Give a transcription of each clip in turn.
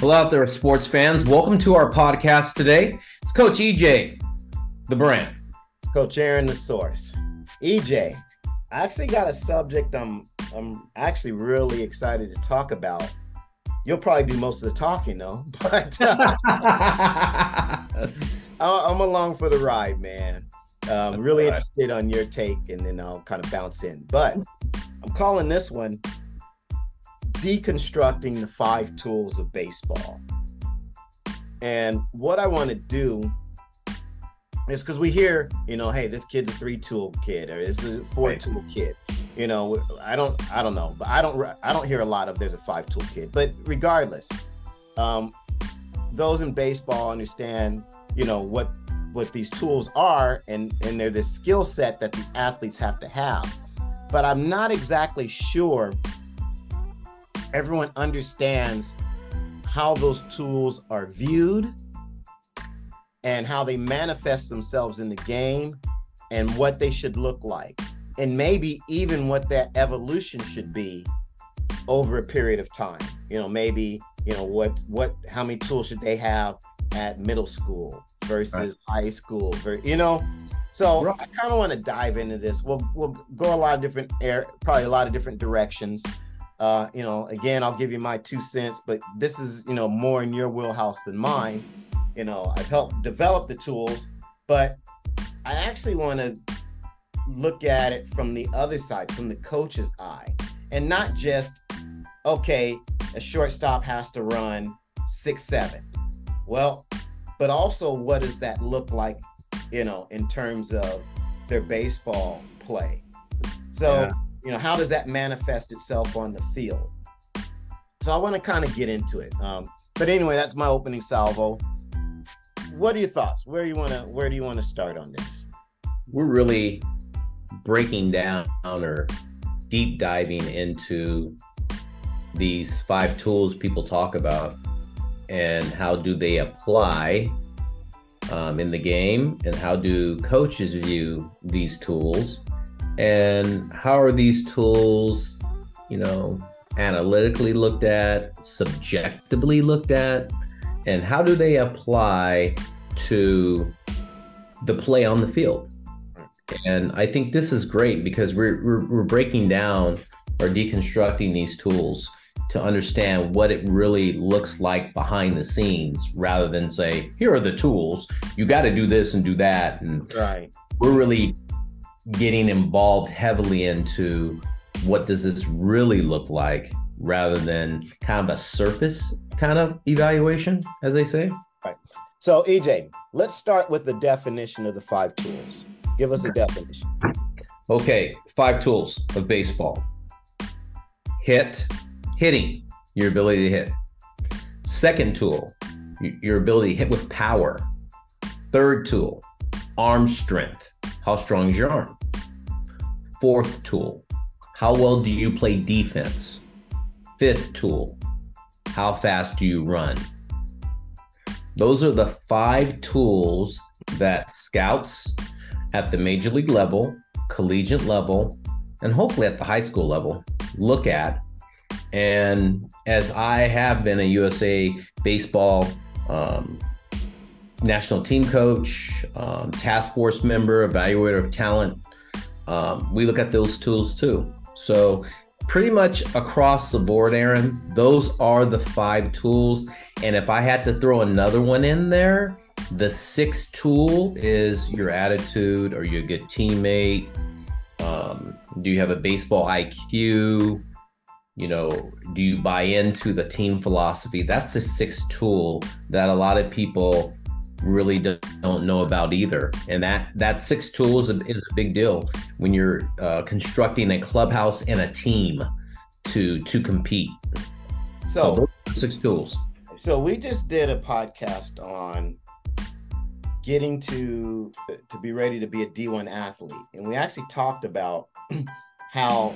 Hello out there, sports fans. Welcome to our podcast today. It's Coach EJ, the brand. It's Coach Aaron, the source. EJ, I actually got a subject I'm I'm actually really excited to talk about. You'll probably do most of the talking though, but uh, I'm along for the ride, man. Um, really right. interested on your take, and then I'll kind of bounce in. But I'm calling this one deconstructing the five tools of baseball. And what I want to do is because we hear, you know, hey, this kid's a three tool kid or this is a four tool kid. You know, I don't, I don't know, but I don't, I don't hear a lot of there's a five tool kid. But regardless, um, those in baseball understand, you know, what what these tools are, and and they're the skill set that these athletes have to have. But I'm not exactly sure everyone understands how those tools are viewed and how they manifest themselves in the game and what they should look like and maybe even what that evolution should be over a period of time you know maybe you know what what how many tools should they have at middle school versus right. high school you know so right. i kind of want to dive into this we'll we'll go a lot of different air probably a lot of different directions uh, you know, again, I'll give you my two cents, but this is, you know, more in your wheelhouse than mine. You know, I've helped develop the tools, but I actually want to look at it from the other side, from the coach's eye, and not just, okay, a shortstop has to run six, seven. Well, but also what does that look like, you know, in terms of their baseball play? So, yeah you know, how does that manifest itself on the field? So I want to kind of get into it. Um, but anyway, that's my opening salvo. What are your thoughts? Where do you want to where do you want to start on this? We're really breaking down or deep diving into these five tools people talk about and how do they apply um, in the game and how do coaches view these tools and how are these tools you know analytically looked at subjectively looked at? And how do they apply to the play on the field? And i think this is great because we're, we're, we're breaking down or deconstructing these tools to understand what it really looks like behind the scenes rather than say here are the tools. You got to do this and do that. And right. we're really getting involved heavily into what does this really look like rather than kind of a surface kind of evaluation, as they say. Right. So, EJ, let's start with the definition of the five tools. Give us a definition. Okay, five tools of baseball hit, hitting, your ability to hit. Second tool, your ability to hit with power. Third tool, arm strength. How strong is your arm? Fourth tool, how well do you play defense? Fifth tool, how fast do you run? Those are the five tools that scouts at the major league level, collegiate level, and hopefully at the high school level look at. And as I have been a USA baseball um, national team coach, um, task force member, evaluator of talent um, we look at those tools too. So, pretty much across the board, Aaron, those are the five tools. And if I had to throw another one in there, the sixth tool is your attitude. Are you a good teammate? Um, do you have a baseball IQ? You know, do you buy into the team philosophy? That's the sixth tool that a lot of people really don't know about either. And that that six tools is a big deal when you're uh, constructing a clubhouse and a team to to compete. So, so six tools. So we just did a podcast on getting to to be ready to be a D1 athlete, and we actually talked about how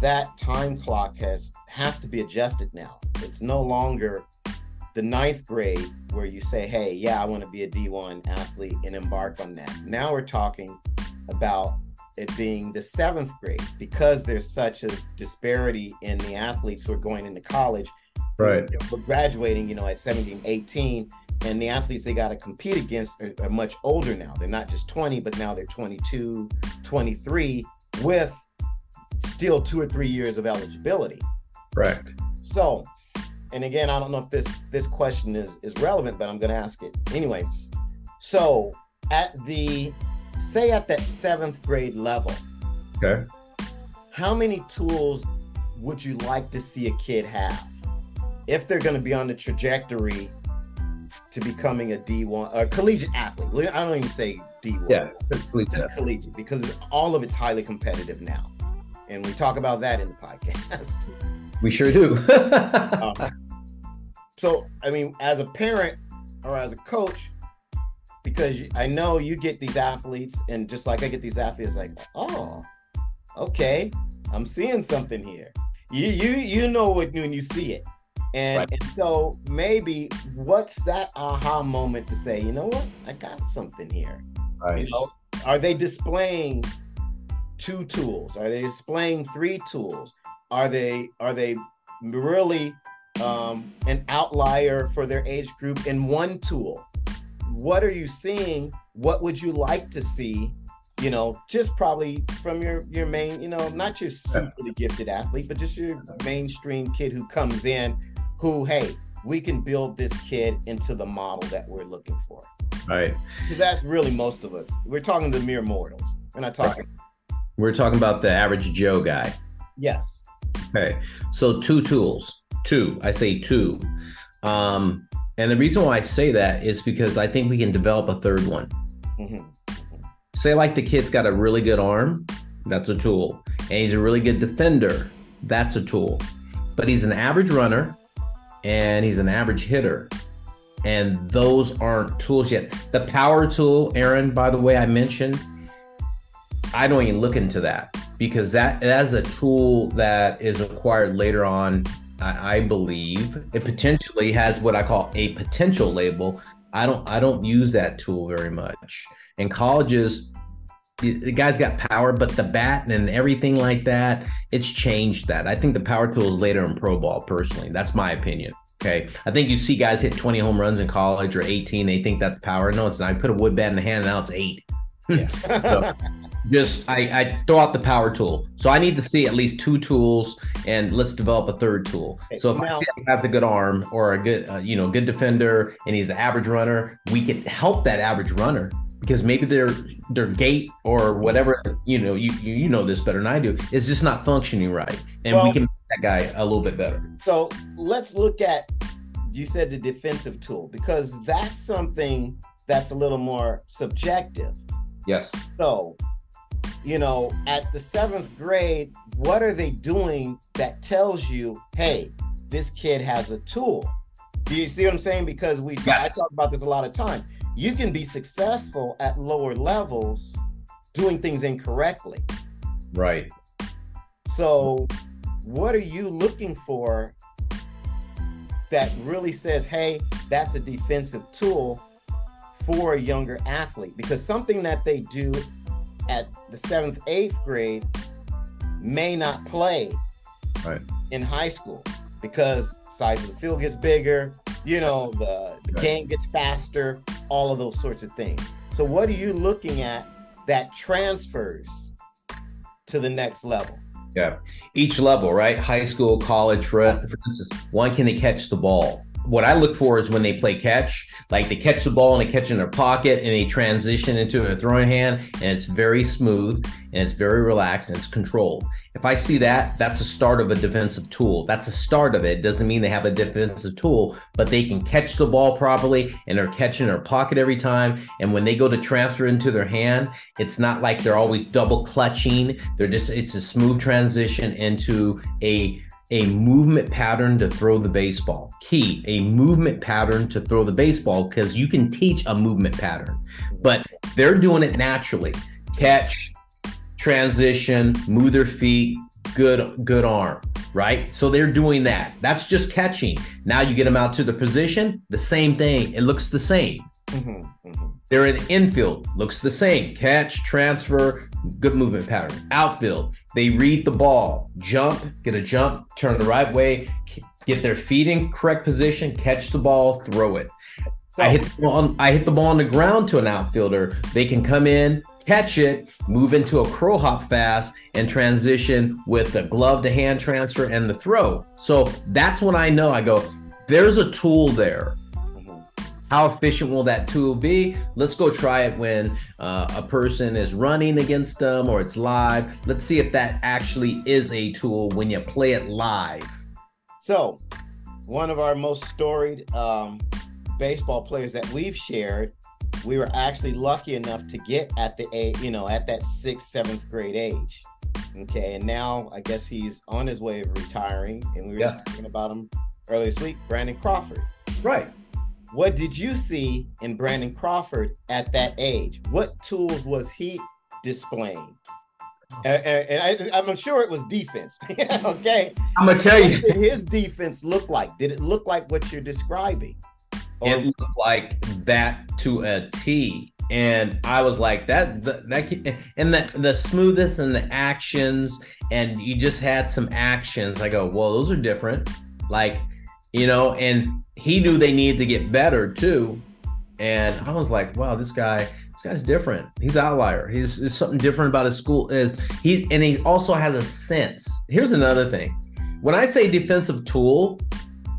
that time clock has has to be adjusted now. It's no longer the ninth grade where you say, hey, yeah, I want to be a D1 athlete and embark on that. Now we're talking about it being the seventh grade because there's such a disparity in the athletes who are going into college. Right. We're graduating, you know, at 17, 18, and the athletes they got to compete against are, are much older now. They're not just 20, but now they're 22, 23 with still two or three years of eligibility. Correct. So, and again, I don't know if this this question is is relevant, but I'm going to ask it anyway. So, at the say at that seventh grade level, Okay. how many tools would you like to see a kid have if they're going to be on the trajectory to becoming a D1 a collegiate athlete? I don't even say D1. Yeah, just collegiate because all of it's highly competitive now, and we talk about that in the podcast. We sure do. um, so, I mean, as a parent or as a coach, because I know you get these athletes, and just like I get these athletes, like, oh, okay, I'm seeing something here. You you you know what when you see it, and right. and so maybe what's that aha moment to say, you know what, I got something here. Right. You know, are they displaying two tools? Are they displaying three tools? Are they are they really um, an outlier for their age group in one tool? What are you seeing? What would you like to see? You know, just probably from your your main, you know, not your super gifted athlete, but just your mainstream kid who comes in, who, hey, we can build this kid into the model that we're looking for. Right. Because that's really most of us. We're talking to mere mortals. We're not talking. Right. We're talking about the average Joe guy. Yes. Okay. So two tools. Two. I say two. Um, and the reason why I say that is because I think we can develop a third one. Mm-hmm. Say, like the kid's got a really good arm, that's a tool. And he's a really good defender, that's a tool. But he's an average runner and he's an average hitter. And those aren't tools yet. The power tool, Aaron, by the way, I mentioned, I don't even look into that because that that is a tool that is acquired later on I, I believe it potentially has what I call a potential label. I don't I don't use that tool very much. In colleges, the guy's got power, but the bat and everything like that, it's changed that. I think the power tool is later in pro ball, personally. That's my opinion. Okay. I think you see guys hit 20 home runs in college or 18, they think that's power. No, it's not. I put a wood bat in the hand and now it's eight. Yeah. so, just I, I throw out the power tool. So I need to see at least two tools, and let's develop a third tool. So if now, I see I have the good arm or a good, uh, you know, good defender, and he's the average runner, we can help that average runner because maybe their their gait or whatever, you know, you you know this better than I do, is just not functioning right, and well, we can make that guy a little bit better. So let's look at you said the defensive tool because that's something that's a little more subjective. Yes. So you know, at the seventh grade, what are they doing that tells you, hey, this kid has a tool? Do you see what I'm saying? Because we yes. I talk about this a lot of time. You can be successful at lower levels doing things incorrectly. Right. So, what are you looking for that really says, hey, that's a defensive tool for a younger athlete? Because something that they do at the seventh, eighth grade may not play right. in high school because size of the field gets bigger, you know, the, the right. game gets faster, all of those sorts of things. So what are you looking at that transfers to the next level? Yeah. Each level, right? High school, college, for, for instance, one can they catch the ball? What I look for is when they play catch, like they catch the ball and they catch in their pocket and they transition into a throwing hand and it's very smooth and it's very relaxed and it's controlled. If I see that, that's a start of a defensive tool. That's a start of it. it doesn't mean they have a defensive tool, but they can catch the ball properly and they're catching their pocket every time. And when they go to transfer into their hand, it's not like they're always double clutching. They're just, it's a smooth transition into a a movement pattern to throw the baseball. Key, a movement pattern to throw the baseball because you can teach a movement pattern, but they're doing it naturally. Catch, transition, move their feet, good good arm, right? So they're doing that. That's just catching. Now you get them out to the position, the same thing. It looks the same. Mm-hmm, mm-hmm. They're in infield, looks the same. Catch, transfer, good movement pattern. Outfield, they read the ball, jump, get a jump, turn the right way, get their feet in correct position, catch the ball, throw it. So I hit the ball, I hit the ball on the ground to an outfielder. They can come in, catch it, move into a crow hop fast, and transition with the glove to hand transfer and the throw. So that's when I know I go, there's a tool there. How efficient will that tool be? Let's go try it when uh, a person is running against them or it's live. Let's see if that actually is a tool when you play it live. So, one of our most storied um, baseball players that we've shared, we were actually lucky enough to get at the a you know at that sixth seventh grade age. Okay, and now I guess he's on his way of retiring, and we were yes. talking about him earlier this week, Brandon Crawford. Right. What did you see in Brandon Crawford at that age? What tools was he displaying? And, and, I, am sure it was defense. okay. I'm gonna tell you, his defense looked like? Did it look like what you're describing? Or- it looked like that to a T. And I was like that, that, that and the the smoothest and the actions, and you just had some actions. I go, well, those are different. Like you know, and he knew they needed to get better too. And I was like, wow, this guy, this guy's different. He's outlier. He's there's something different about his school. Is he and he also has a sense. Here's another thing. When I say defensive tool,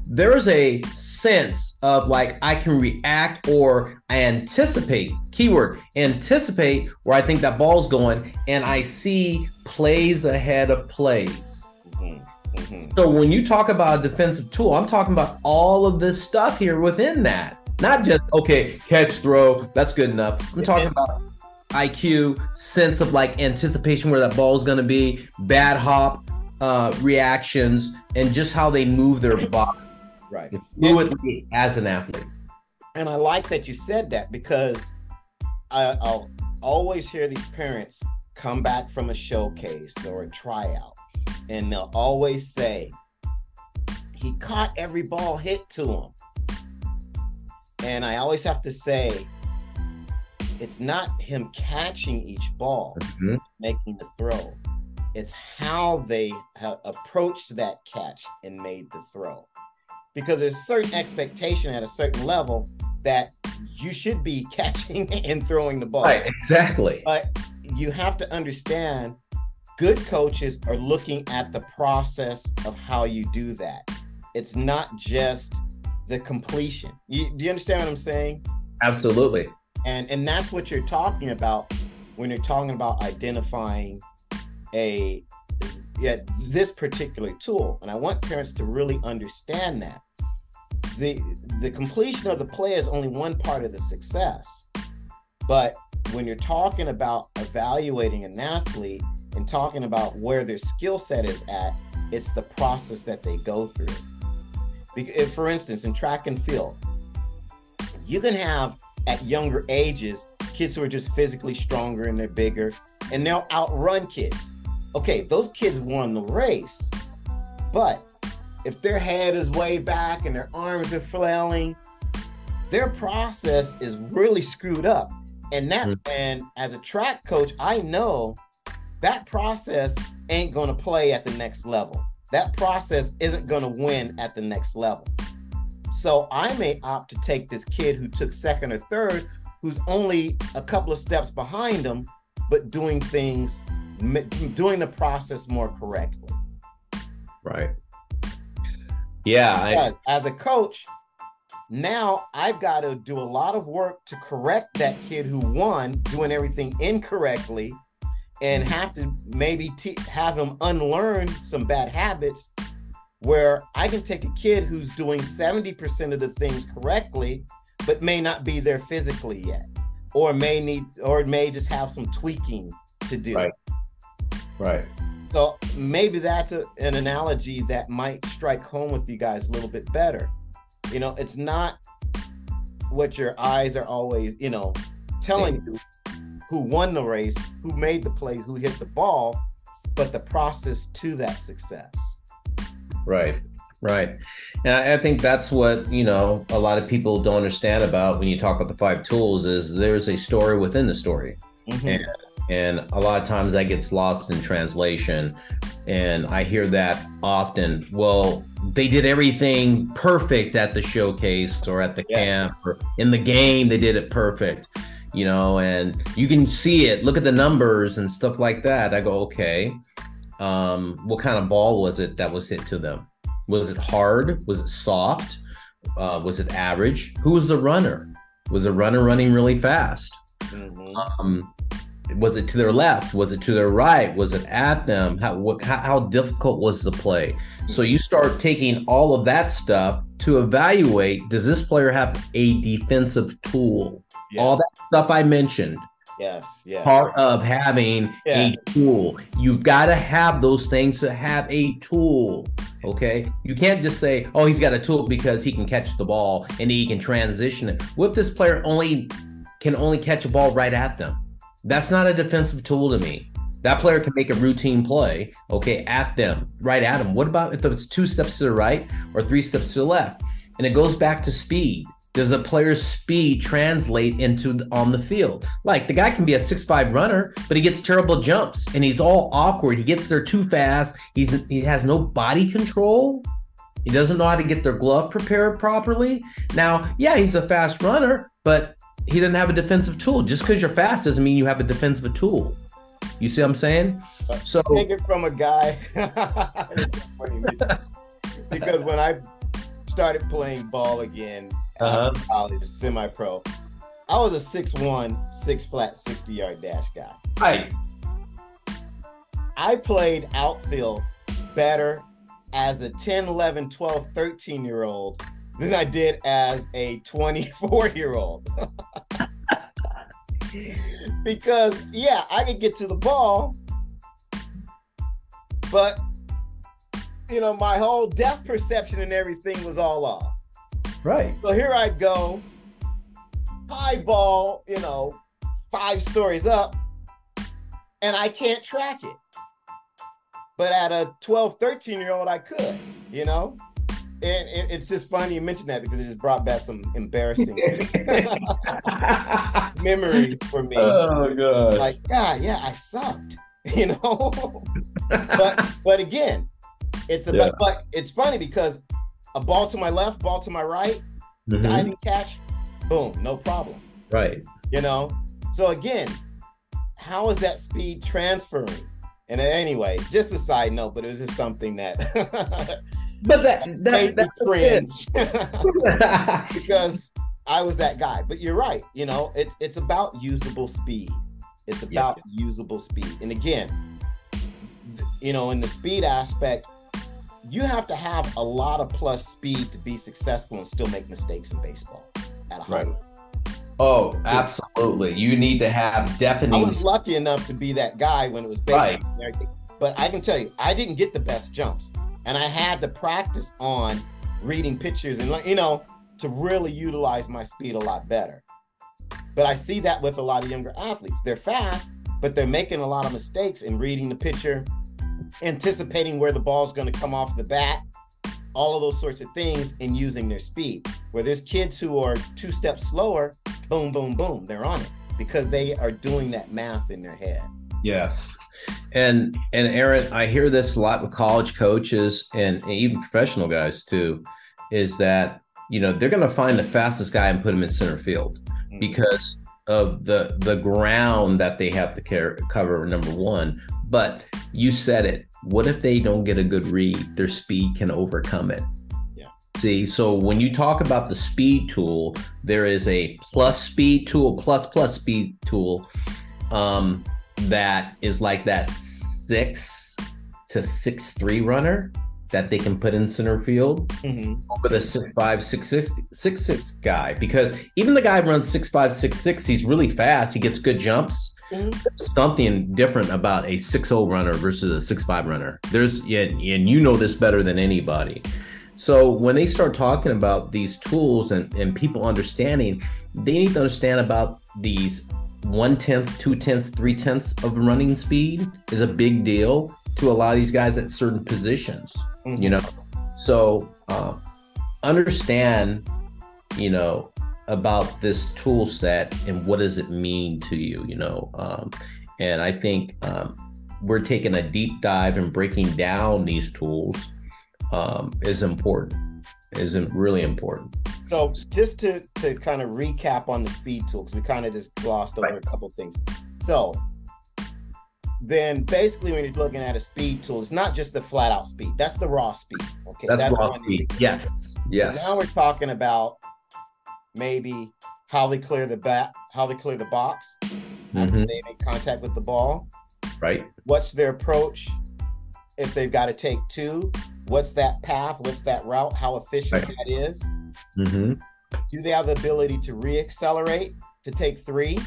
there's a sense of like I can react or anticipate, keyword, anticipate where I think that ball's going, and I see plays ahead of plays. Mm-hmm. So when you talk about a defensive tool, I'm talking about all of this stuff here within that. Not just okay, catch, throw, that's good enough. I'm talking about IQ, sense of like anticipation where that ball is going to be, bad hop uh, reactions, and just how they move their body. Right. Fluidly as an athlete. And I like that you said that because I, I'll always hear these parents come back from a showcase or a tryout and they'll always say he caught every ball hit to him. And I always have to say, it's not him catching each ball, mm-hmm. making the throw. It's how they have approached that catch and made the throw. Because there's a certain expectation at a certain level that you should be catching and throwing the ball. Right, exactly. But you have to understand good coaches are looking at the process of how you do that. It's not just the completion. You, do you understand what I'm saying? Absolutely. And and that's what you're talking about when you're talking about identifying a yeah, this particular tool. And I want parents to really understand that. The the completion of the play is only one part of the success. But when you're talking about evaluating an athlete, and talking about where their skill set is at, it's the process that they go through. For instance, in track and field, you can have at younger ages kids who are just physically stronger and they're bigger, and they'll outrun kids. Okay, those kids won the race, but if their head is way back and their arms are flailing, their process is really screwed up. And that, and as a track coach, I know that process ain't going to play at the next level. That process isn't going to win at the next level. So I may opt to take this kid who took second or third, who's only a couple of steps behind him, but doing things, doing the process more correctly. Right. Yeah. Because I... as a coach, now I've got to do a lot of work to correct that kid who won doing everything incorrectly and have to maybe te- have him unlearn some bad habits where I can take a kid who's doing 70% of the things correctly, but may not be there physically yet, or may need, or may just have some tweaking to do. Right. Right. So maybe that's a, an analogy that might strike home with you guys a little bit better. You know, it's not what your eyes are always, you know, telling you who won the race, who made the play, who hit the ball, but the process to that success. Right. Right. And I, think that's what, you know, a lot of people don't understand about when you talk about the five tools is there's a story within the story. Mm-hmm. And And a lot of times that gets lost in translation. And I hear that often. Well, they did everything perfect at the showcase or at the yeah. camp or in the game, they did it perfect, you know, and you can see it, look at the numbers and stuff like that. I go, okay, um, what kind of ball was it that was hit to them? Was it hard? Was it soft? Uh, was it average? Who was the runner? Was the runner running really fast? Mm-hmm. Um, was it to their left? Was it to their right? Was it at them? How what, how difficult was the play? So you start taking all of that stuff to evaluate. Does this player have a defensive tool? Yeah. All that stuff I mentioned. Yes, yes. Part of having yeah. a tool. You've got to have those things to have a tool. Okay. You can't just say, oh, he's got a tool because he can catch the ball and he can transition it. What if this player only can only catch a ball right at them? That's not a defensive tool to me. That player can make a routine play, okay, at them, right at them. What about if it's two steps to the right or three steps to the left? And it goes back to speed. Does a player's speed translate into on the field? Like the guy can be a six-five runner, but he gets terrible jumps and he's all awkward. He gets there too fast. He's he has no body control. He doesn't know how to get their glove prepared properly. Now, yeah, he's a fast runner, but he doesn't have a defensive tool. Just because you're fast doesn't mean you have a defensive tool. You see what I'm saying? So take it from a guy. because when I started playing ball again uh-huh. after college, semi-pro, I was a six one, six flat, 60 yard dash guy. Right. I played outfield better as a 10, 11, 12, 13 year old than I did as a 24 year old. because, yeah, I could get to the ball, but, you know, my whole depth perception and everything was all off. Right. So here I go, high ball, you know, five stories up, and I can't track it. But at a 12, 13 year old, I could, you know? And, and, it's just funny you mentioned that because it just brought back some embarrassing memories for me. Oh god! Like, God, yeah, I sucked, you know. but but again, it's about. Yeah. But it's funny because a ball to my left, ball to my right, mm-hmm. diving catch, boom, no problem. Right. You know. So again, how is that speed transferring? And anyway, just a side note, but it was just something that but that that, that cringe because I was that guy. But you're right. You know, it's it's about usable speed. It's about yeah. usable speed. And again, you know, in the speed aspect, you have to have a lot of plus speed to be successful and still make mistakes in baseball at a high right. level. Oh, absolutely. You need to have definitely. I was lucky enough to be that guy when it was baseball right. But I can tell you, I didn't get the best jumps and I had to practice on reading pictures and you know to really utilize my speed a lot better. But I see that with a lot of younger athletes. They're fast, but they're making a lot of mistakes in reading the picture, anticipating where the ball's going to come off the bat, all of those sorts of things, and using their speed. Where there's kids who are two steps slower, boom, boom, boom, they're on it because they are doing that math in their head. Yes. And and Aaron, I hear this a lot with college coaches and, and even professional guys too, is that you know they're going to find the fastest guy and put him in center field mm-hmm. because of the the ground that they have to care, cover. Number one, but you said it. What if they don't get a good read? Their speed can overcome it. Yeah. See, so when you talk about the speed tool, there is a plus speed tool, plus plus speed tool. Um, that is like that six to six three runner that they can put in center field. Mm-hmm. over the six five six six six six guy because even the guy runs six five six six he's really fast. He gets good jumps. Mm-hmm. something different about a six zero runner versus a six five runner. There's and, and you know this better than anybody. So when they start talking about these tools and, and people understanding they need to understand about these one tenth, two tenths, three tenths of running speed is a big deal to a lot of these guys at certain positions. Mm-hmm. You know, so uh, understand, you know, about this tool set and what does it mean to you. You know, um, And I think um, we're taking a deep dive and breaking down these tools um, is important. Isn't really important. So just to to kind of recap on the speed tool, because we kind of just glossed over right. a couple things. So then basically when you're looking at a speed tool, it's not just the flat out speed. That's the raw speed. Okay. That's, That's raw speed. Yes. Yes. Now we're talking about maybe how they clear the bat, how they clear the box, mm-hmm. they make contact with the ball. Right. What's their approach if they've got to take two? What's that path? What's that route? How efficient right. that is? Mm-hmm. Do they have the ability to reaccelerate to take 3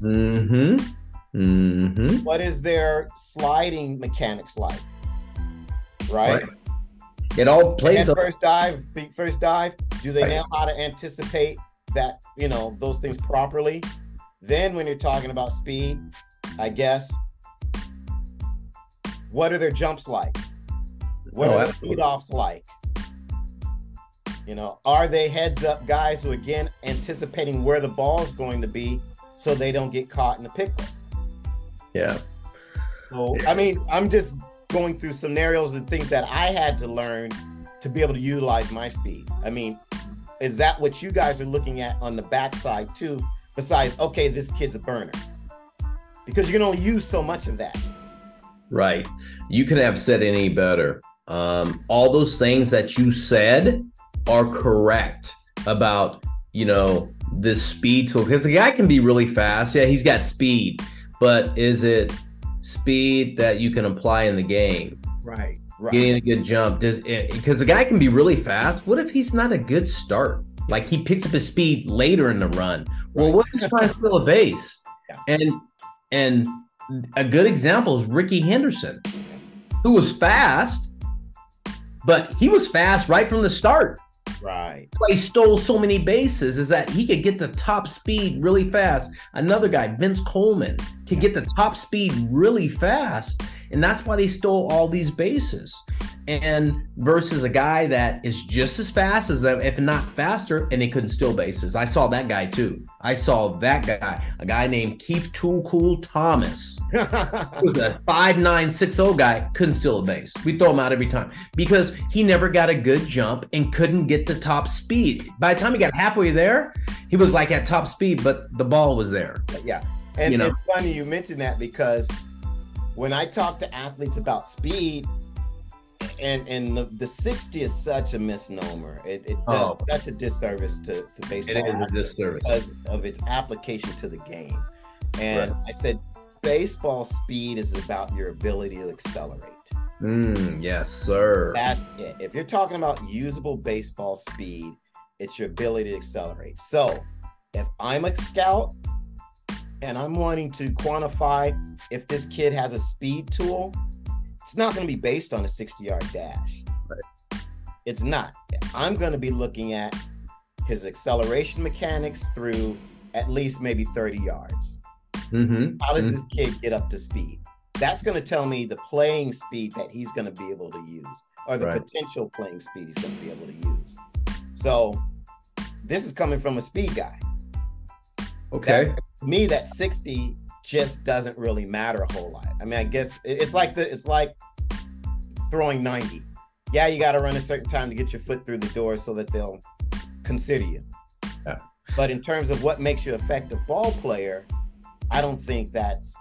Mm-hmm. Mm-hmm. What is their sliding mechanics like? Right. right. It all plays. A- first dive, first dive. Do they right. know how to anticipate that? You know those things properly. Then, when you're talking about speed, I guess, what are their jumps like? What oh, are their lead offs like? You know, are they heads up guys who again anticipating where the ball is going to be so they don't get caught in a pickle? Yeah. So I mean, I'm just going through scenarios and things that I had to learn to be able to utilize my speed. I mean, is that what you guys are looking at on the backside too? Besides, okay, this kid's a burner. Because you can only use so much of that. Right. You can have said any better. Um, all those things that you said are correct about, you know, this speed tool. Because the guy can be really fast. Yeah, he's got speed but is it speed that you can apply in the game? Right. Right. Getting a good jump does because the guy can be really fast. What if he's not a good start? Like he picks up his speed later in the run. Well, what if he's trying to steal a base? Yeah. And and a good example is Rickey Henderson, who was fast, but he was fast right from the start. Right. He stole so many bases is that he could get the top speed really fast. Another guy, Vince Coleman, could get the top speed really fast. And that's why they stole all these bases and versus a guy that is just as fast as them, if not faster, and he couldn't steal bases. I saw that guy too. I saw that guy, a guy named Keith Tool Cool Thomas, was a five nine six zero guy, couldn't steal a base. We throw him out every time because he never got a good jump and couldn't get the top speed. By the time he got halfway there, he was like at top speed, but the ball was there. Yeah, and you know? it's funny you mentioned that because when I talk to athletes about speed, and and the, the 60 is such a misnomer. It, it does oh. such a disservice to, to baseball. It is a disservice because of its application to the game. And right. I said, baseball speed is about your ability to accelerate. Mm, yes, sir. That's it. If you're talking about usable baseball speed, it's your ability to accelerate. So if I'm a scout and I'm wanting to quantify if this kid has a speed tool, it's not going to be based on a 60 yard dash. Right. It's not. I'm going to be looking at his acceleration mechanics through at least maybe 30 yards. Mm-hmm. How does mm-hmm. this kid get up to speed? That's going to tell me the playing speed that he's going to be able to use or the right. potential playing speed he's going to be able to use. So this is coming from a speed guy. Okay. That, to me, that 60 just doesn't really matter a whole lot. I mean, I guess it's like the it's like throwing 90. Yeah, you got to run a certain time to get your foot through the door so that they'll consider you. Yeah. But in terms of what makes you effective ball player, I don't think that's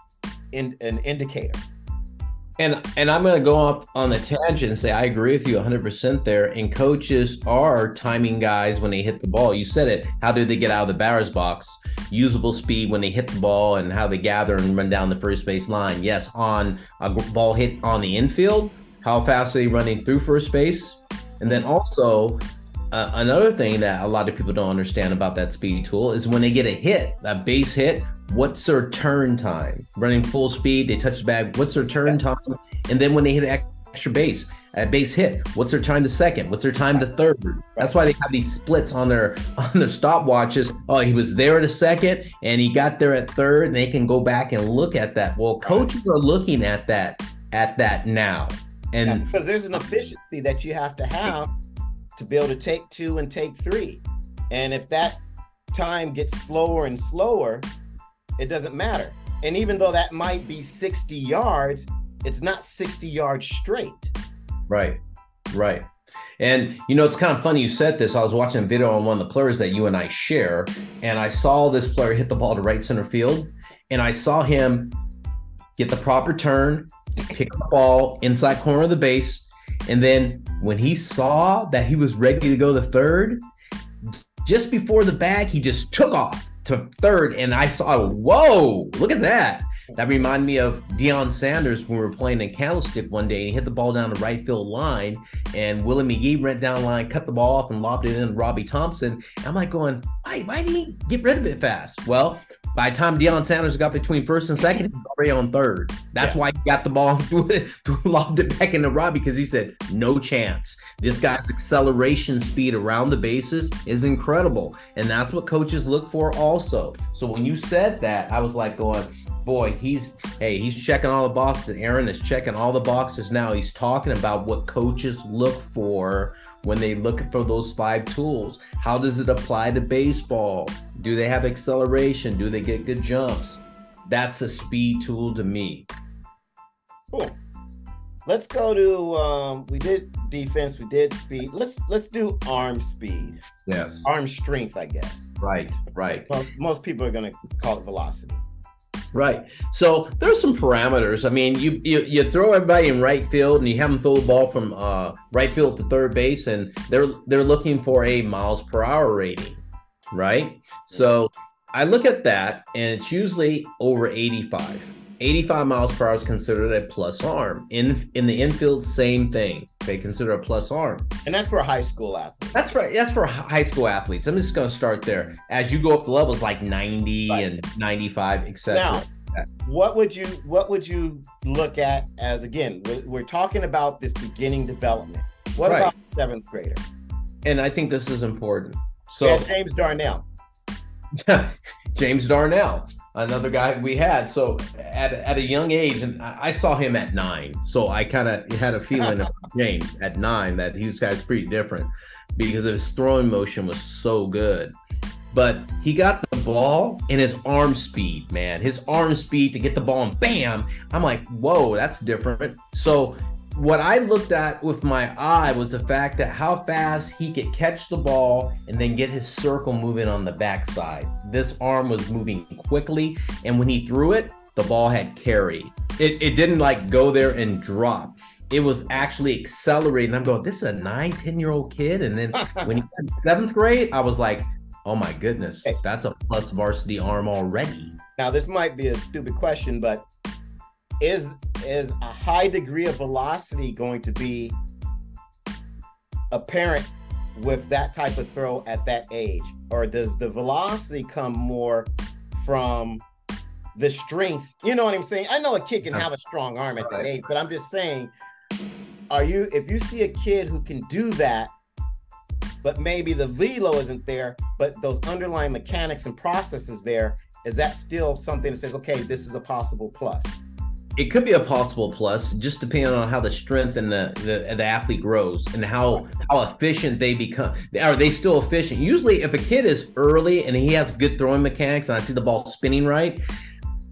in, an indicator. And and I'm going to go off on a tangent and say I agree with you 100% there. And coaches are timing guys when they hit the ball. You said it. How do they get out of the batter's box? Usable speed when they hit the ball and how they gather and run down the first base line. Yes, on a ball hit on the infield, how fast are they running through first base? And then also uh, another thing that a lot of people don't understand about that speed tool is when they get a hit, that base hit, what's their turn time? Running full speed, they touch the bag, what's their turn yes. time? And then when they hit extra base, a base hit, what's their time to second? What's their time to third? That's why they have these splits on their on their stopwatches. Oh, he was there at a second and he got there at third, and they can go back and look at that. Well, coaches are looking at that at that now. And yeah, because there's an efficiency that you have to have to be able to take two and take three. And if that time gets slower and slower, it doesn't matter. And even though that might be 60 yards, it's not 60 yards straight. Right. Right. And you know, it's kind of funny you said this. I was watching a video on one of the players that you and I share, and I saw this player hit the ball to right center field, and I saw him get the proper turn, pick the ball inside corner of the base, and then when he saw that he was ready to go to third, just before the bag, he just took off to third, and I saw, whoa, look at that. That reminded me of Deion Sanders when we were playing in Candlestick one day. He hit the ball down the right field line, and Willie McGee went down line, cut the ball off, and lobbed it in Robby Thompson. I'm like going, why, why did he get rid of it fast? Well, by the time Deion Sanders got between first and second, he was already on third. That's yeah. why he got the ball, and lobbed it back into Robby because he said, no chance. This guy's acceleration speed around the bases is incredible. And that's what coaches look for also. So when you said that, I was like going, boy, he's hey, he's checking all the boxes. Aaron is checking all the boxes now. He's talking about what coaches look for when they look for those five tools. How does it apply to baseball? Do they have acceleration? Do they get good jumps? That's a speed tool to me. Cool. Let's go to um, we did defense, we did speed. Let's let's do arm speed. Yes. Arm strength, I guess. Right, right. Most, most people are gonna call it velocity. Right. So there's some parameters. I mean, you, you you throw everybody in right field and you have them throw the ball from uh, right field to third base, and they're they're looking for a miles per hour rating, right? So I look at that, and it's usually over 85. 85 miles per hour is considered a plus arm. In in the infield, same thing. They consider a plus arm. And that's for a high school athlete. That's for that's for high school athletes. I'm just going to start there. As you go up the levels, like 90 right. and 95, etc. Now, what would you what would you look at as again? We're, we're talking about this beginning development. What right. about seventh grader? And I think this is important. So yeah, James Darnell. James Darnell another guy we had. So at, at a young age, and I saw him at nine. So I kind of had a feeling of James at nine that he was guys pretty different because his throwing motion was so good. But he got the ball in his arm speed, man. His arm speed to get the ball and bam. I'm like, whoa, that's different. So what I looked at with my eye was the fact that how fast he could catch the ball and then get his circle moving on the backside. This arm was moving quickly, and when he threw it, the ball had carry. It, it didn't like go there and drop. It was actually accelerating. I'm going, this is a nine, 10 year old kid. And then when he got seventh grade, I was like, oh my goodness, that's a plus varsity arm already. Now, this might be a stupid question, but is is a high degree of velocity going to be apparent with that type of throw at that age? Or does the velocity come more from the strength? You know what i'm saying? I know a kid can have a strong arm at that age but i'm just saying are you if you see a kid who can do that but maybe the velo isn't there but those underlying mechanics and processes there is that still something that says okay this is a possible plus it could be a possible plus, just depending on how the strength and the, the, the athlete grows and how how efficient they become. Are they still efficient? Usually, if a kid is early and he has good throwing mechanics, and I see the ball spinning right,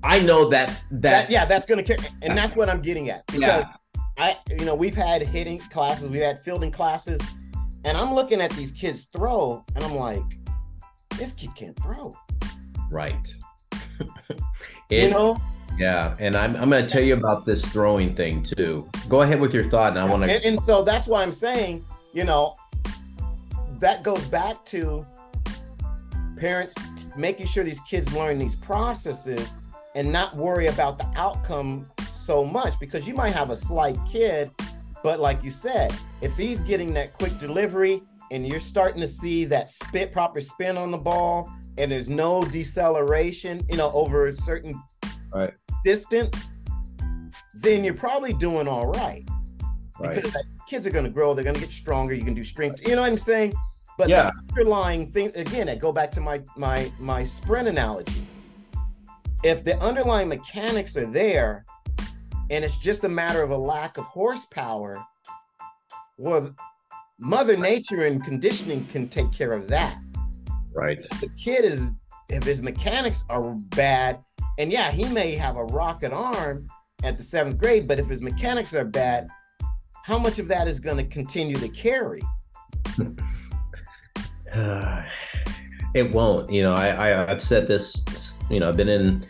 I know that that, that yeah, that's going to carry, and that's what I'm getting at because yeah. I you know we've had hitting classes, we've had fielding classes, and I'm looking at these kids throw, and I'm like, this kid can't throw. Right. it, you know yeah, and I'm, I'm going to tell you about this throwing thing too. Go ahead with your thought, and I want to. And, and so that's why I'm saying, you know, that goes back to parents making sure these kids learn these processes and not worry about the outcome so much because you might have a slight kid, but like you said, if he's getting that quick delivery and you're starting to see that spit proper spin on the ball and there's no deceleration, you know, over a certain right distance, then you're probably doing all right. right. Because kids are going to grow, they're going to get stronger. You can do strength. You know what I'm saying? But yeah. the underlying thing, again, I go back to my my my sprint analogy. If the underlying mechanics are there, and it's just a matter of a lack of horsepower, well, Mother Nature and conditioning can take care of that. Right. If the kid is, if his mechanics are bad, And yeah, he may have a rocket arm at the seventh grade, but if his mechanics are bad, how much of that is going to continue to carry? It won't. You know, I, I I've said this. You know, I've been in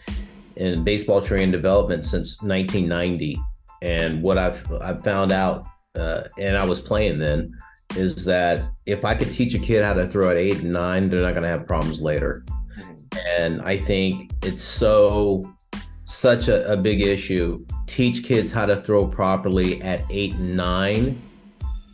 in baseball training development since 1990, and what I've I've found out, uh, and I was playing then, is that if I could teach a kid how to throw at eight and nine, they're not going to have problems later. And I think it's so such a, a big issue. Teach kids how to throw properly at eight and nine.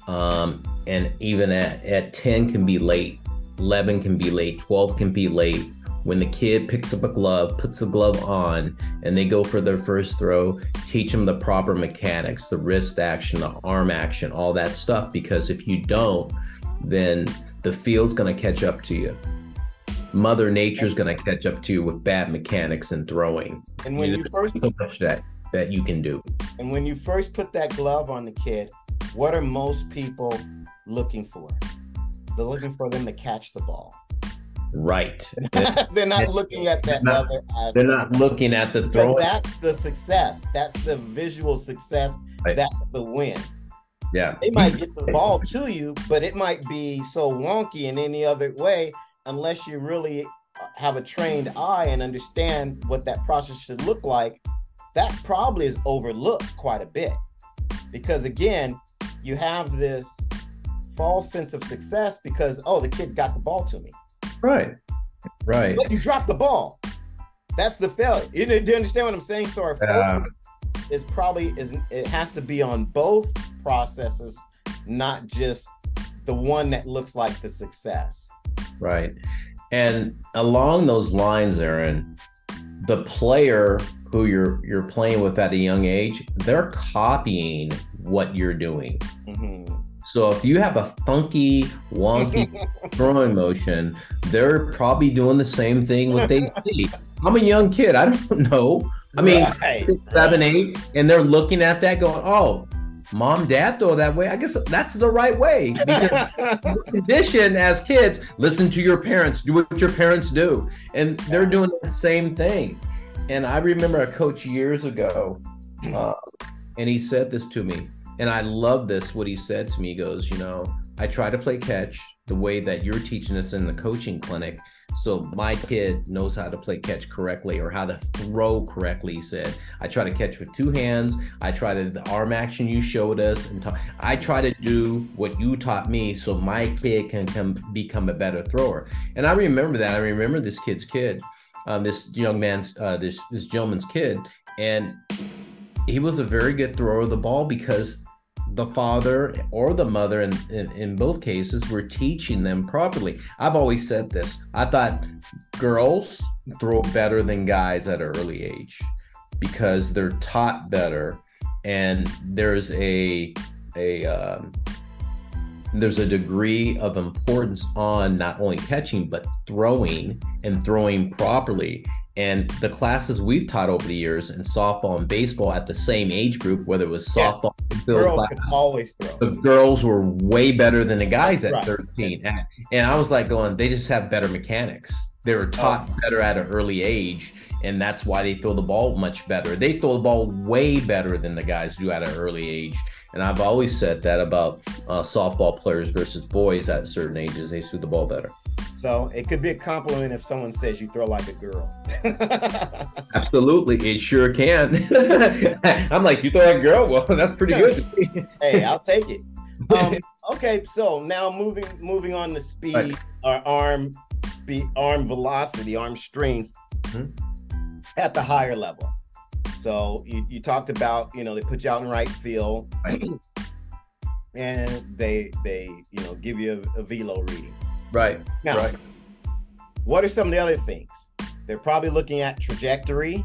Um, and even at, at 10 can be late. 11 can be late. 12 can be late. When the kid picks up a glove puts a glove on and they go for their first throw teach them the proper mechanics the wrist action the arm action all that stuff. Because if you don't then the field's going to catch up to you mother nature's going to catch up to you with bad mechanics and throwing and when you, you first so much that that you can do and when you first put that glove on the kid what are most people looking for? They're looking for them to catch the ball. Right. they're not looking at that not, other aspect. They're not looking at the throw. That's the success. That's the visual success. Right. That's the win. Yeah. They might get the ball to you, but it might be so wonky in any other way unless you really have a trained eye and understand what that process should look like. That probably is overlooked quite a bit. Because again, you have this false sense of success because oh the kid got the ball to me. Right. Right. But you dropped the ball. That's the failure. You, do you understand what i'm saying? So our focus is probably is it has to be on both processes not just the one that looks like the success right and along those lines aaron the player who you're you're playing with at a young age they're copying what you're doing mm-hmm. So if you have a funky, wonky throwing motion, they're probably doing the same thing what they see. I'm a young kid. I don't know. I mean, right. six, seven, eight, and they're looking at that going, oh, mom, dad though that way. I guess that's the right way. Because condition as kids, listen to your parents, do what your parents do. And they're doing the same thing. And I remember a coach years ago, uh, and he said this to me and I love this. What he said to me he goes, you know, I try to play catch the way that you're teaching us in the coaching clinic. So my kid knows how to play catch correctly or how to throw correctly. He said, I try to catch with two hands. I try to the arm action you showed us, and I try to do what you taught me, so my kid can come become a better thrower. And I remember that. I remember this kid's kid, um, this young man's, uh, this this gentleman's kid, and he was a very good thrower of the ball because the father or the mother in, in, in, both cases were teaching them properly. I've always said this. I thought girls throw better than guys at an early age because they're taught better and there's a a um, there's a degree of importance on not only catching but throwing and throwing properly. And the classes we've taught over the years in softball and baseball at the same age group, whether it was softball, yes. Girls class, always throw. The girls were way better than the guys at right. 13. And, and, I was like going, they just have better mechanics. They were taught oh. better at an early age, and that's why they throw the ball much better. They throw the ball way better than the guys do at an early age. And I've always said that about uh, softball players versus boys at certain ages. They threw the ball better. So it could be a compliment if someone says you throw like a girl. Absolutely, it sure can. I'm like, you throw like a girl? Well, that's pretty good. hey, I'll take it. Um, okay, so now moving moving on to speed right. or arm speed, arm velocity, arm strength mm-hmm. at the higher level. So you, you talked about, you know, they put you out in right field, right. and they they you know give you a, a velo reading. Right. Now, right. what are some of the other things? They're probably looking at trajectory.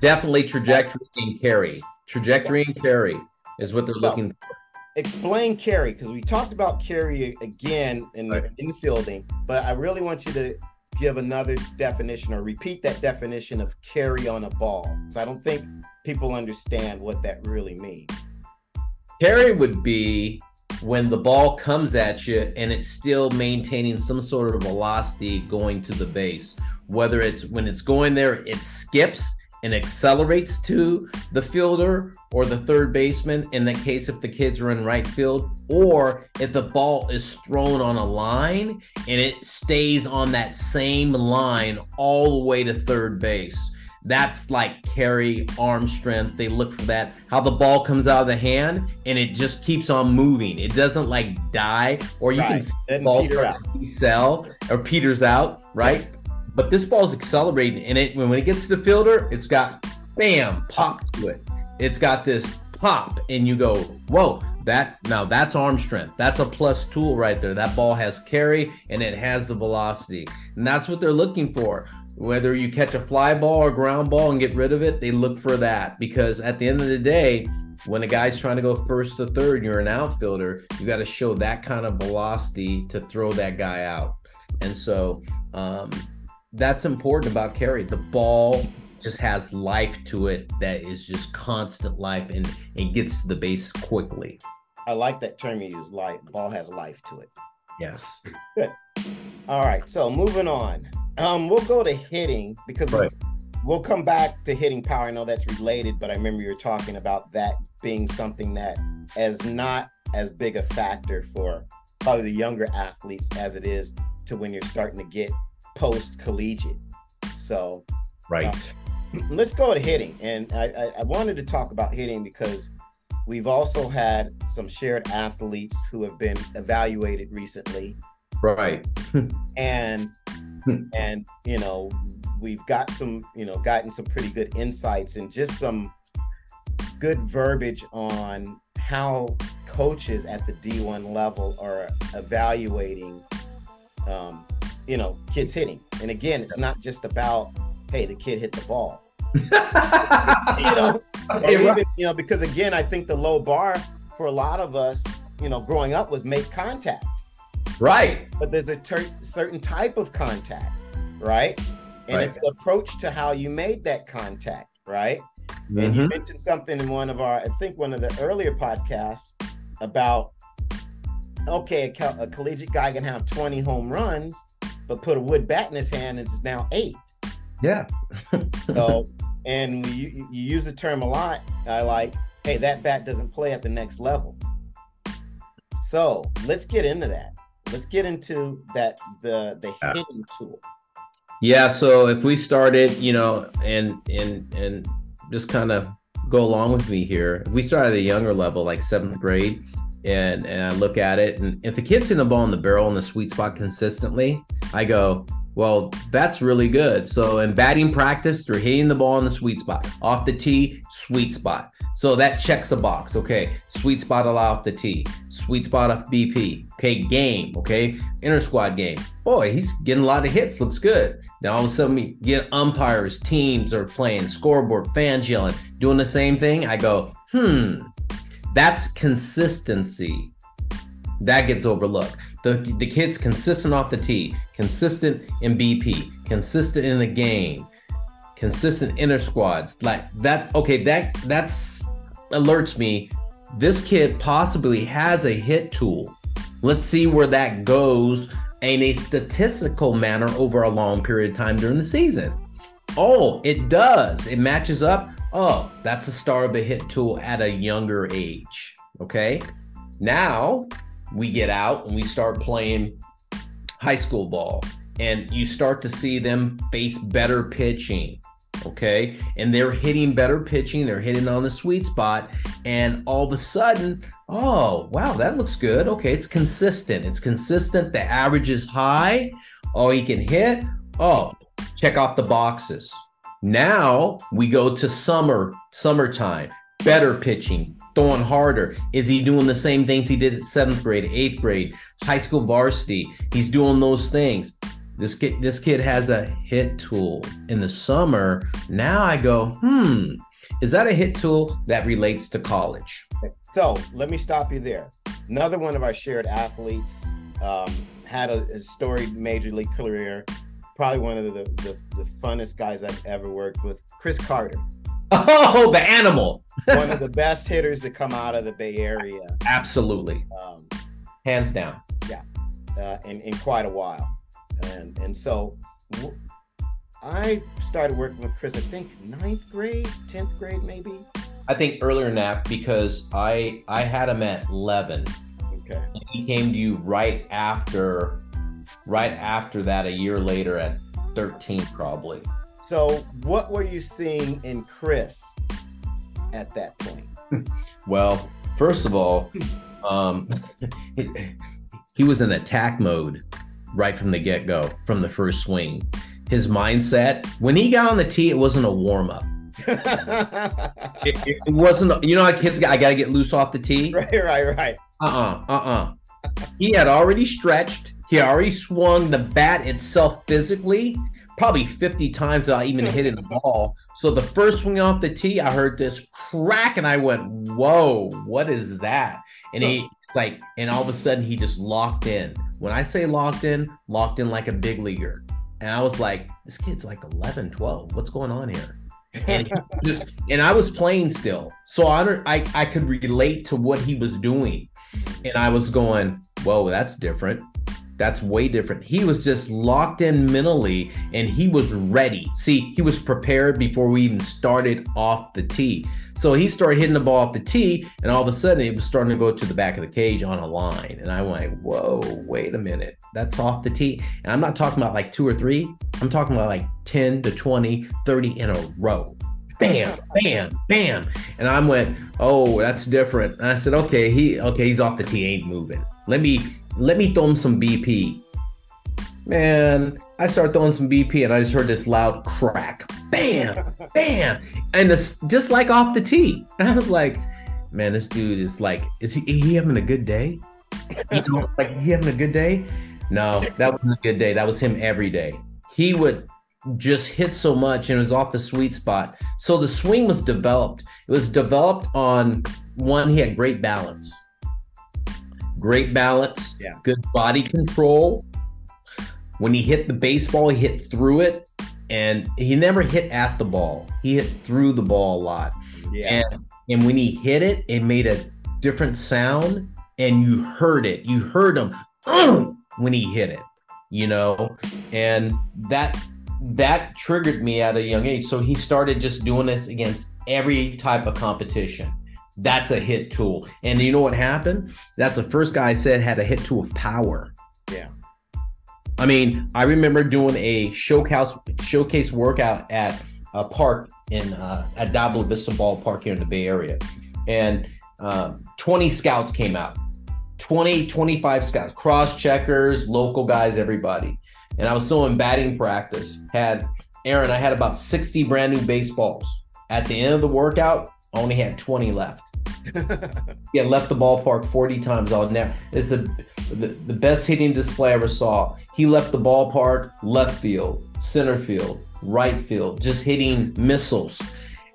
Definitely trajectory and carry. Trajectory and carry is what they're so, looking for. Explain carry because we talked about carry again in right. infielding, but I really want you to give another definition or repeat that definition of carry on a ball. Because I don't think people understand what that really means. Carry would be when the ball comes at you and it's still maintaining some sort of velocity going to the base whether it's when it's going there, it skips and accelerates to the fielder or the third baseman in the case if the kids are in right field, or if the ball is thrown on a line and it stays on that same line all the way to third base. That's like carry arm strength. They look for that. How the ball comes out of the hand and it just keeps on moving. It doesn't like die, or you right. can ball sell or peters out, right? But this ball's accelerating, and it when it gets to the fielder, it's got bam pop to it. It's got this pop, and you go, whoa, that now that's arm strength. That's a plus tool right there. That ball has carry and it has the velocity, and that's what they're looking for. Whether you catch a fly ball or ground ball and get rid of it, they look for that because at the end of the day, when a guy's trying to go first to third, you're an outfielder. You got to show that kind of velocity to throw that guy out. And so um, that's important about carry. The ball just has life to it that is just constant life and, and gets to the base quickly. I like that term you use, life. Ball has life to it. Yes. Good. All right. So moving on. Um, we'll go to hitting because right. we'll come back to hitting power. I know that's related, but I remember you were talking about that being something that is not as big a factor for probably the younger athletes as it is to when you're starting to get post collegiate. So, right. Uh, let's go to hitting. And I, I, I wanted to talk about hitting because we've also had some shared athletes who have been evaluated recently. Right. and, and, you know, we've got some, you know, gotten some pretty good insights and just some good verbiage on how coaches at the D1 level are evaluating um, you know, kids hitting. And again, it's not just about, hey, the kid hit the ball. you know, or even, you know, because again, I think the low bar for a lot of us, you know, growing up was make contact. Right. But there's a ter- certain type of contact, right? And right. it's the approach to how you made that contact, right? Mm-hmm. And you mm-hmm. mentioned something in one of our, I think one of the earlier podcasts about, okay, a, a collegiate guy can have 20 home runs, but put a wood bat in his hand and it's now eight. Yeah. so, and you, you use the term a lot. I like, hey, that bat doesn't play at the next level. So let's get into that. Let's get into that the the yeah. hitting tool. Yeah. So if we started, you know, and and and just kind of go along with me here. If we start at a younger level, like seventh grade, and and I look at it, and if the kid's hitting the ball in the barrel in the sweet spot consistently, I go, well, that's really good. So in batting practice, they're hitting the ball in the sweet spot, off the tee, sweet spot. So that checks a box. Okay, sweet spot off the tee, sweet spot off BP. Okay, game. Okay, inter squad game. Boy, he's getting a lot of hits. Looks good. Now all of a sudden we get umpires, teams are playing, scoreboard, fans yelling, doing the same thing. I go, hmm, that's consistency. That gets overlooked. The the kid's consistent off the tee, consistent in BP, consistent in the game, consistent inner squads. Like that, okay, that that's alerts me. This kid possibly has a hit tool. Let's see where that goes in a statistical manner over a long period of time during the season. Oh, it does. It matches up oh, that's a star of the hit tool at a younger age. Okay. Now we get out and we start playing high school ball, and you start to see them face better pitching. Okay. And they're hitting better pitching, they're hitting on the sweet spot. And all of a sudden, oh, wow, that looks good. Okay. It's consistent. It's consistent. The average is high. Oh, he can hit. Oh, check off the boxes. Now we go to summer, summertime, better pitching, throwing harder. Is he doing the same things he did at seventh grade, eighth grade, high school varsity? He's doing those things. This kid, this kid has a hit tool in the summer. Now I go, hmm, is that a hit tool that relates to college? So let me stop you there. Another one of our shared athletes um, had a, a storied major league career probably one of the, the, the funnest guys I've ever worked with, Chris Carter. Oh, the animal. one of the best hitters to come out of the Bay Area. Absolutely. Um, Hands down. Yeah. Uh, in, in quite a while. And, and so I started working with Chris, I think ninth grade, 10th grade, maybe. I think earlier than that because I I had him at 11. Okay. He came to you right after, right after that, a year later at 13, probably. So, what were you seeing in Chris at that point? Well, first of all, um, he was in attack mode right from the get go, from the first swing. His mindset, when he got on the tee, it wasn't a warm up. it, it, wasn't, you know, how kids, I got to get loose off the tee. Right, right, right. Uh uh-uh, uh, uh uh. He had already stretched, he already swung the bat itself physically, probably 50 times I even hit the ball. So the first swing off the tee, I heard this crack and I went, Whoa, what is that? And he, it's like, and all of a sudden he just locked in. When I say locked in, locked in like a big leaguer. And I was like, this kid's like 11, 12. What's going on here? and just and I was playing still, so I, I I could relate to what he was doing, and I was going, "Whoa, that's different." That's way different. He was just locked in mentally and he was ready. See, he was prepared before we even started off the tee. So he started hitting the ball off the tee, and all of a sudden it was starting to go to the back of the cage on a line. And I went, Whoa, wait a minute. That's off the tee. And I'm not talking about like two or three, I'm talking about like 10 to 20, 30 in a row bam, bam, bam. And I went, oh, that's different. And I said, okay, he okay, he's off the tee, ain't moving. Let me let me throw him some BP. Man, I started throwing some BP and I just heard this loud crack. Bam, bam. And it's just like off the tee. And I was like, man, this dude is like, is he, is he having a good day? You know, like he having a good day? No, that wasn't a good day. That was him every day. He would just hit so much and it was off the sweet spot. So the swing was developed. It was developed on one, he had great balance great balance, yeah. good body control. When he hit the baseball, he hit through it, and he never hit at the ball. He hit through the ball a lot. Yeah. And, and when he hit it, it made a different sound, and you heard it. You heard him when he hit it, you know, and that that triggered me at a young age. So he started just doing this against every type of competition that's a hit tool. And you know what happened? That's the first guy I said had a hit tool of power. Yeah. I mean, I remember doing a showcase showcase workout at a park in uh, at Diablo Vista Ballpark here in the Bay Area, and um, 20 scouts came out, 20, 25 scouts, cross checkers, local guys, everybody. And I was still in batting practice. Had Aaron, I had about 60 brand new baseballs. At the end of the workout, I only had 20 left. yeah, left the ballpark 40 times. I'll never. It's the, the the best hitting display I ever saw. He left the ballpark left field, center field, right field, just hitting missiles.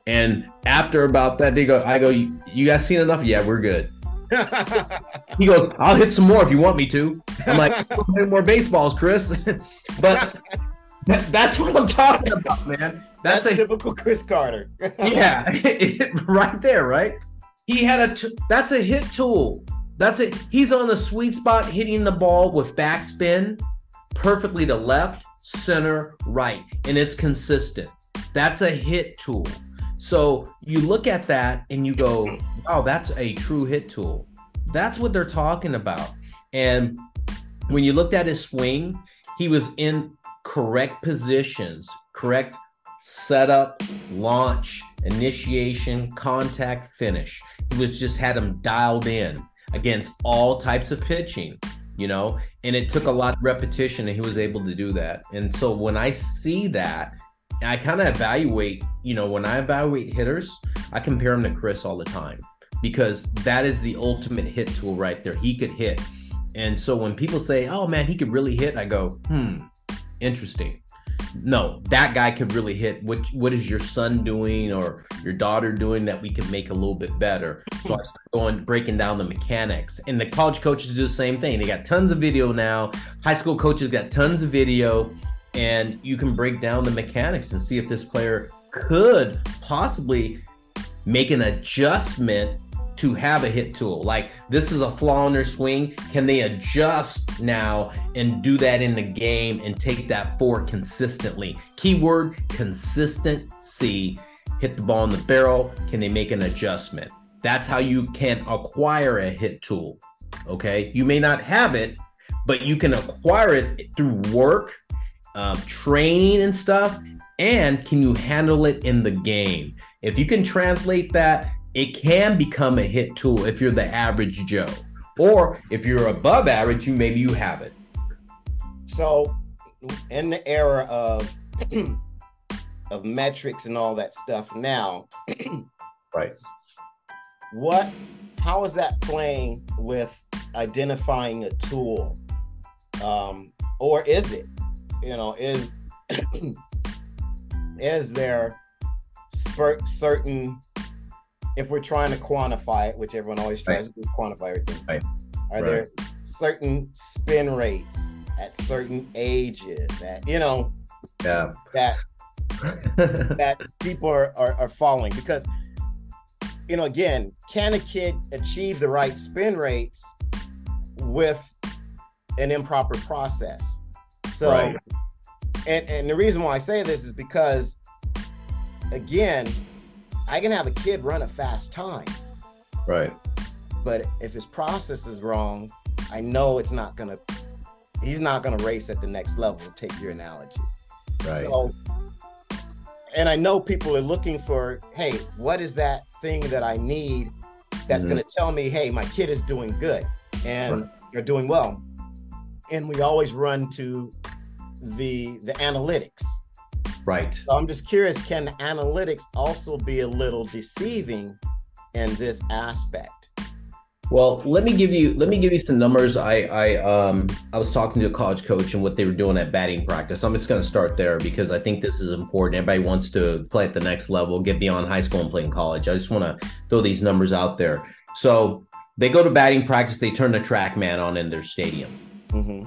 And after about that, they go, I go, you guys seen enough? Yeah, we're good. he goes, I'll hit some more if you want me to. I'm like, more baseballs, Chris. but that, that's what I'm talking about, man. That's, that's a typical Chris Carter. yeah, right there, right? He had a t- that's a hit tool. That's it. He's on the sweet spot hitting the ball with backspin perfectly to left, center, right, and it's consistent. That's a hit tool. So you look at that and you go, wow, that's a true hit tool." That's what they're talking about. And when you looked at his swing, he was in correct positions, correct setup, launch, initiation, contact, finish. He was just had him dialed in against all types of pitching, you know, and it took a lot of repetition and he was able to do that. And so when I see that, I kind of evaluate, you know, when I evaluate hitters, I compare him to Chris all the time because that is the ultimate hit tool right there. He could hit. And so when people say, oh man, he could really hit, I go, hmm, interesting no, that guy could really hit. What what is your son doing or your daughter doing that we can make a little bit better? So I started going breaking down the mechanics, and the college coaches do the same thing. They got tons of video now. High school coaches got tons of video, and you can break down the mechanics and see if this player could possibly make an adjustment to have a hit tool. Like this is a flaw in their swing. Can they adjust now and do that in the game and take that forward consistently? Keyword consistency. Hit the ball in the barrel. Can they make an adjustment? That's how you can acquire a hit tool. Okay. You may not have it, but you can acquire it through work, uh, training, and stuff. And can you handle it in the game? If you can translate that it can become a hit tool if you're the average Joe. Or if you're above average, you maybe you have it. So in the era of of metrics and all that stuff now, right. What how is that playing with identifying a tool? Um, or is it? You know, is is there certain if we're trying to quantify it, which everyone always tries right. to do, quantify everything. Right. Are right. there certain spin rates at certain ages that you know yeah. that that people are, are, are following because you know again can a kid achieve the right spin rates with an improper process so right. and and the reason why i say this is because again I can have a kid run a fast time. Right. But if his process is wrong, I know it's not gonna he's not gonna race at the next level, take your analogy. Right. So and I know people are looking for, hey, what is that thing that I need that's mm-hmm. gonna tell me, hey, my kid is doing good and right. they're doing well. And we always run to the the analytics Right. So I'm just curious can analytics also be a little deceiving in this aspect? Well, let me give you let me give you some numbers. I I um I was talking to a college coach and what they were doing at batting practice. I'm just going to start there because I think this is important. Everybody wants to play at the next level, get beyond high school and play in college. I just want to throw these numbers out there. So they go to batting practice. They turn the TrackMan on in their stadium. Mm-hmm.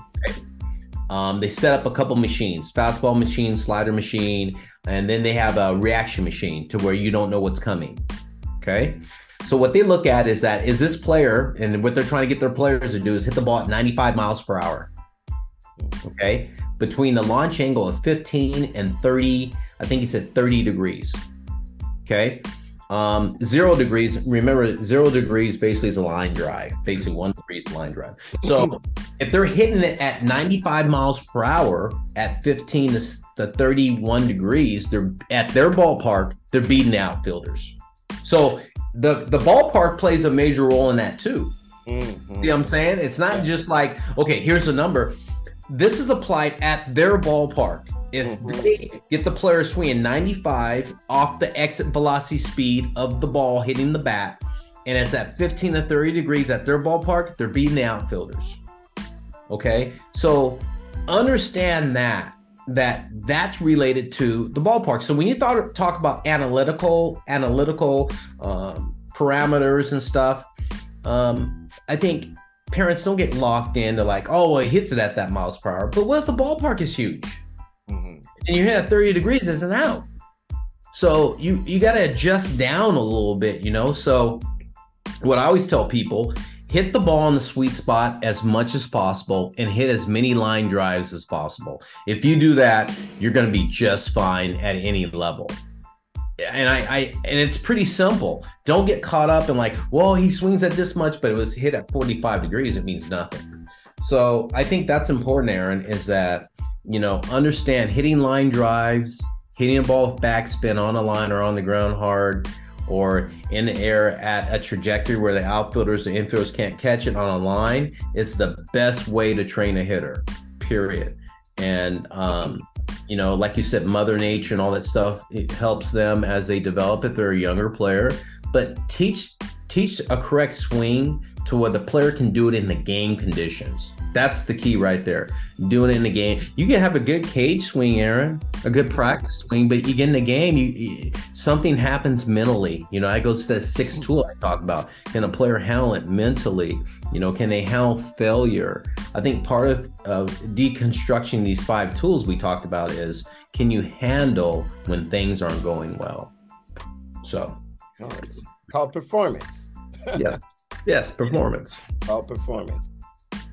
Um, they set up a couple machines, fastball machine, slider machine, and then they have a reaction machine to where you don't know what's coming. Okay. So what they look at is that is this player, and what they're trying to get their players to do is hit the ball at 95 miles per hour. Okay. Between the launch angle of 15 and 30, I think he said 30 degrees. Okay. Um, zero degrees. Remember, zero degrees basically is a line drive. Basically, one degree is a line drive. So if they're hitting it at 95 miles per hour at 15 to 31 degrees, they're at their ballpark. They're beating the outfielders. So the the ballpark plays a major role in that too. Mm-hmm. See what I'm saying? It's not just like, okay, here's the number. This is applied at their ballpark. If mm-hmm. they get the player swinging 95 off the exit velocity speed of the ball hitting the bat, and it's at 15 to 30 degrees at their ballpark, they're beating the outfielders. Okay, so understand that that that's related to the ballpark. So when you thought, talk about analytical analytical um, parameters and stuff, um, I think parents don't get locked into like, oh, well, it hits it at that miles per hour. But what if the ballpark is huge? And you hit at 30 degrees, isn't out. So you you got to adjust down a little bit, you know. So what I always tell people, hit the ball in the sweet spot as much as possible and hit as many line drives as possible. If you do that, you're going to be just fine at any level and I, I and it's pretty simple. Don't get caught up in like, well, he swings at this much, but it was hit at 45 degrees. It means nothing. So I think that's important, Aaron, is that you know, understand hitting line drives, hitting a ball with backspin on a line or on the ground hard, or in the air at a trajectory where the outfielders, the infielders can't catch it on a line. It's the best way to train a hitter, period. And um, you know, like you said, Mother Nature and all that stuff, it helps them as they develop if they're a younger player. But teach teach a correct swing to where the player can do it in the game conditions. That's the key right there. Doing it in the game. You can have a good cage swing, Aaron, a good practice swing, but you get in the game, you, you something happens mentally. You know, I goes to the sixth tool I talk about. Can a player handle it mentally? You know, can they handle failure? I think part of, of deconstructing these five tools we talked about is can you handle when things aren't going well? So oh, it's called performance. yeah. Yes, performance. All performance.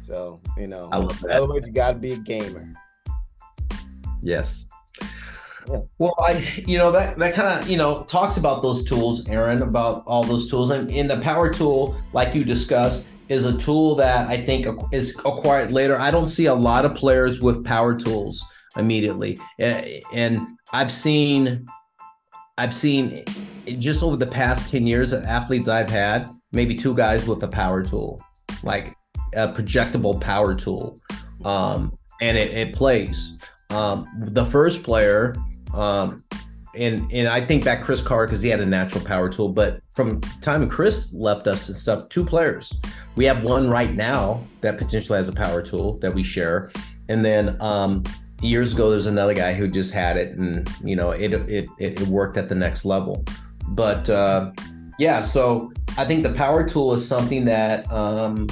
So, you know, I love that. other words, you got to be a gamer. Yes. Yeah. Well, I, you know, that that kind of, you know, talks about those tools, Aaron, about all those tools, and in the power tool, like you discussed, is a tool that I think is acquired later. I don't see a lot of players with power tools immediately, and I've seen, I've seen, just over the past ten years, of athletes I've had, maybe two guys with a power tool, like a projectable power tool, um, and it, it plays. Um, the first player, um, and and I think that Chris Carr because he had a natural power tool. But from time Chris left us and stuff, two players. We have one right now that potentially has a power tool that we share, and then um, years ago there's another guy who just had it, and you know it it it, it worked at the next level. But uh, yeah, so I think the power tool is something that um,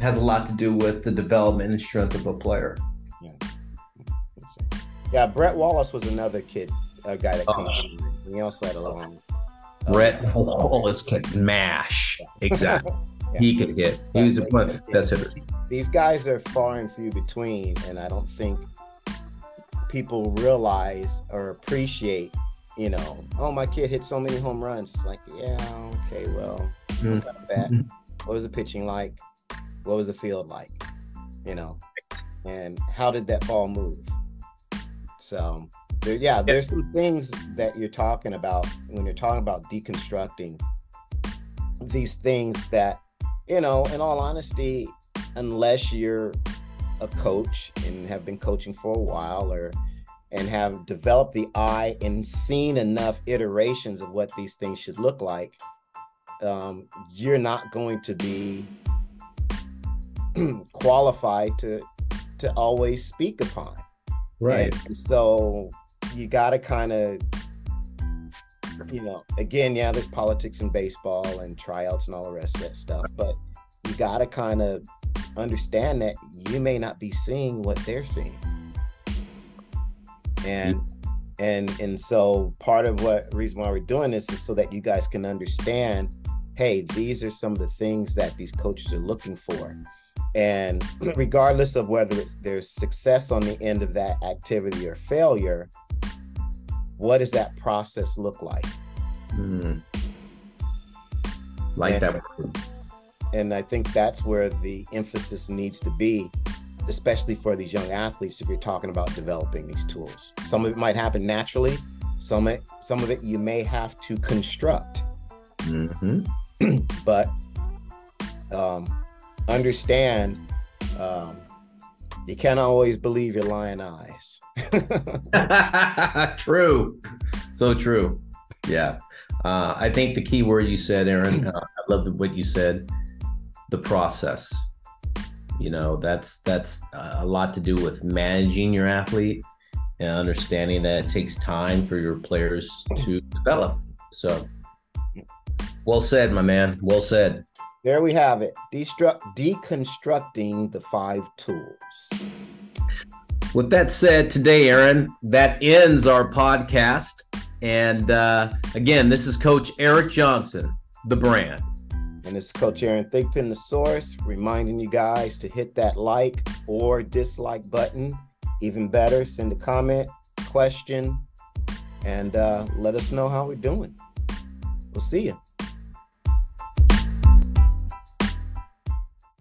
has a lot to do with the development and strength of a player. Yeah, yeah Brett Wallace was another kid, a guy that comes. in. He also had a long. uh, Brett Wallace could mash. Exactly. Yeah. He could hit. He was of the best hitters. These guys are far and few between, and I don't think people realize or appreciate. You know, oh, my kid hit so many home runs. It's like, yeah, okay, well, Mm. what kind of? What was the pitching like? What was the field like? You know, and how did that ball move? So, there, yeah, there's some things that you're talking about when you're talking about deconstructing these things that, you know, in all honesty, unless you're a coach and have been coaching for a while or and have developed the eye and seen enough iterations of what these things should look like um, you're not going to be qualified to to always speak upon Right. and so you got to kind of, you know, again, yeah, there's politics in baseball and tryouts and all the rest of that stuff, but you got to kind of understand that you may not be seeing what they're seeing. And and and so part of what reason why we're doing this is so that you guys can understand hey these are some of the things that these coaches are looking for and regardless of whether there's success on the end of that activity or failure, what does that process look like? Mm. Like And- that. And I think that's where the emphasis needs to be, especially for these young athletes. If you're talking about developing these tools, some of it might happen naturally. Some it, some of it you may have to construct. Mhm. but um, understand um, you can't always believe your lying eyes. true. So true. Yeah. Uh, I think the key word you said, Aaron, uh, I love what you said, the process. You know, that's that's a lot to do with managing your athlete and understanding that it takes time for your players to develop. So, well said, my man. Well said. there we have it. Destruct, deconstructing the five tools. With that said, today, Aaron, that ends our podcast. And uh, again, this is Coach Eric Johnson, the brand. And this is Coach Aaron Thigpen, the source, reminding you guys to hit that like or dislike button. Even better, send a comment, question, and uh, let us know how we're doing. We'll see you.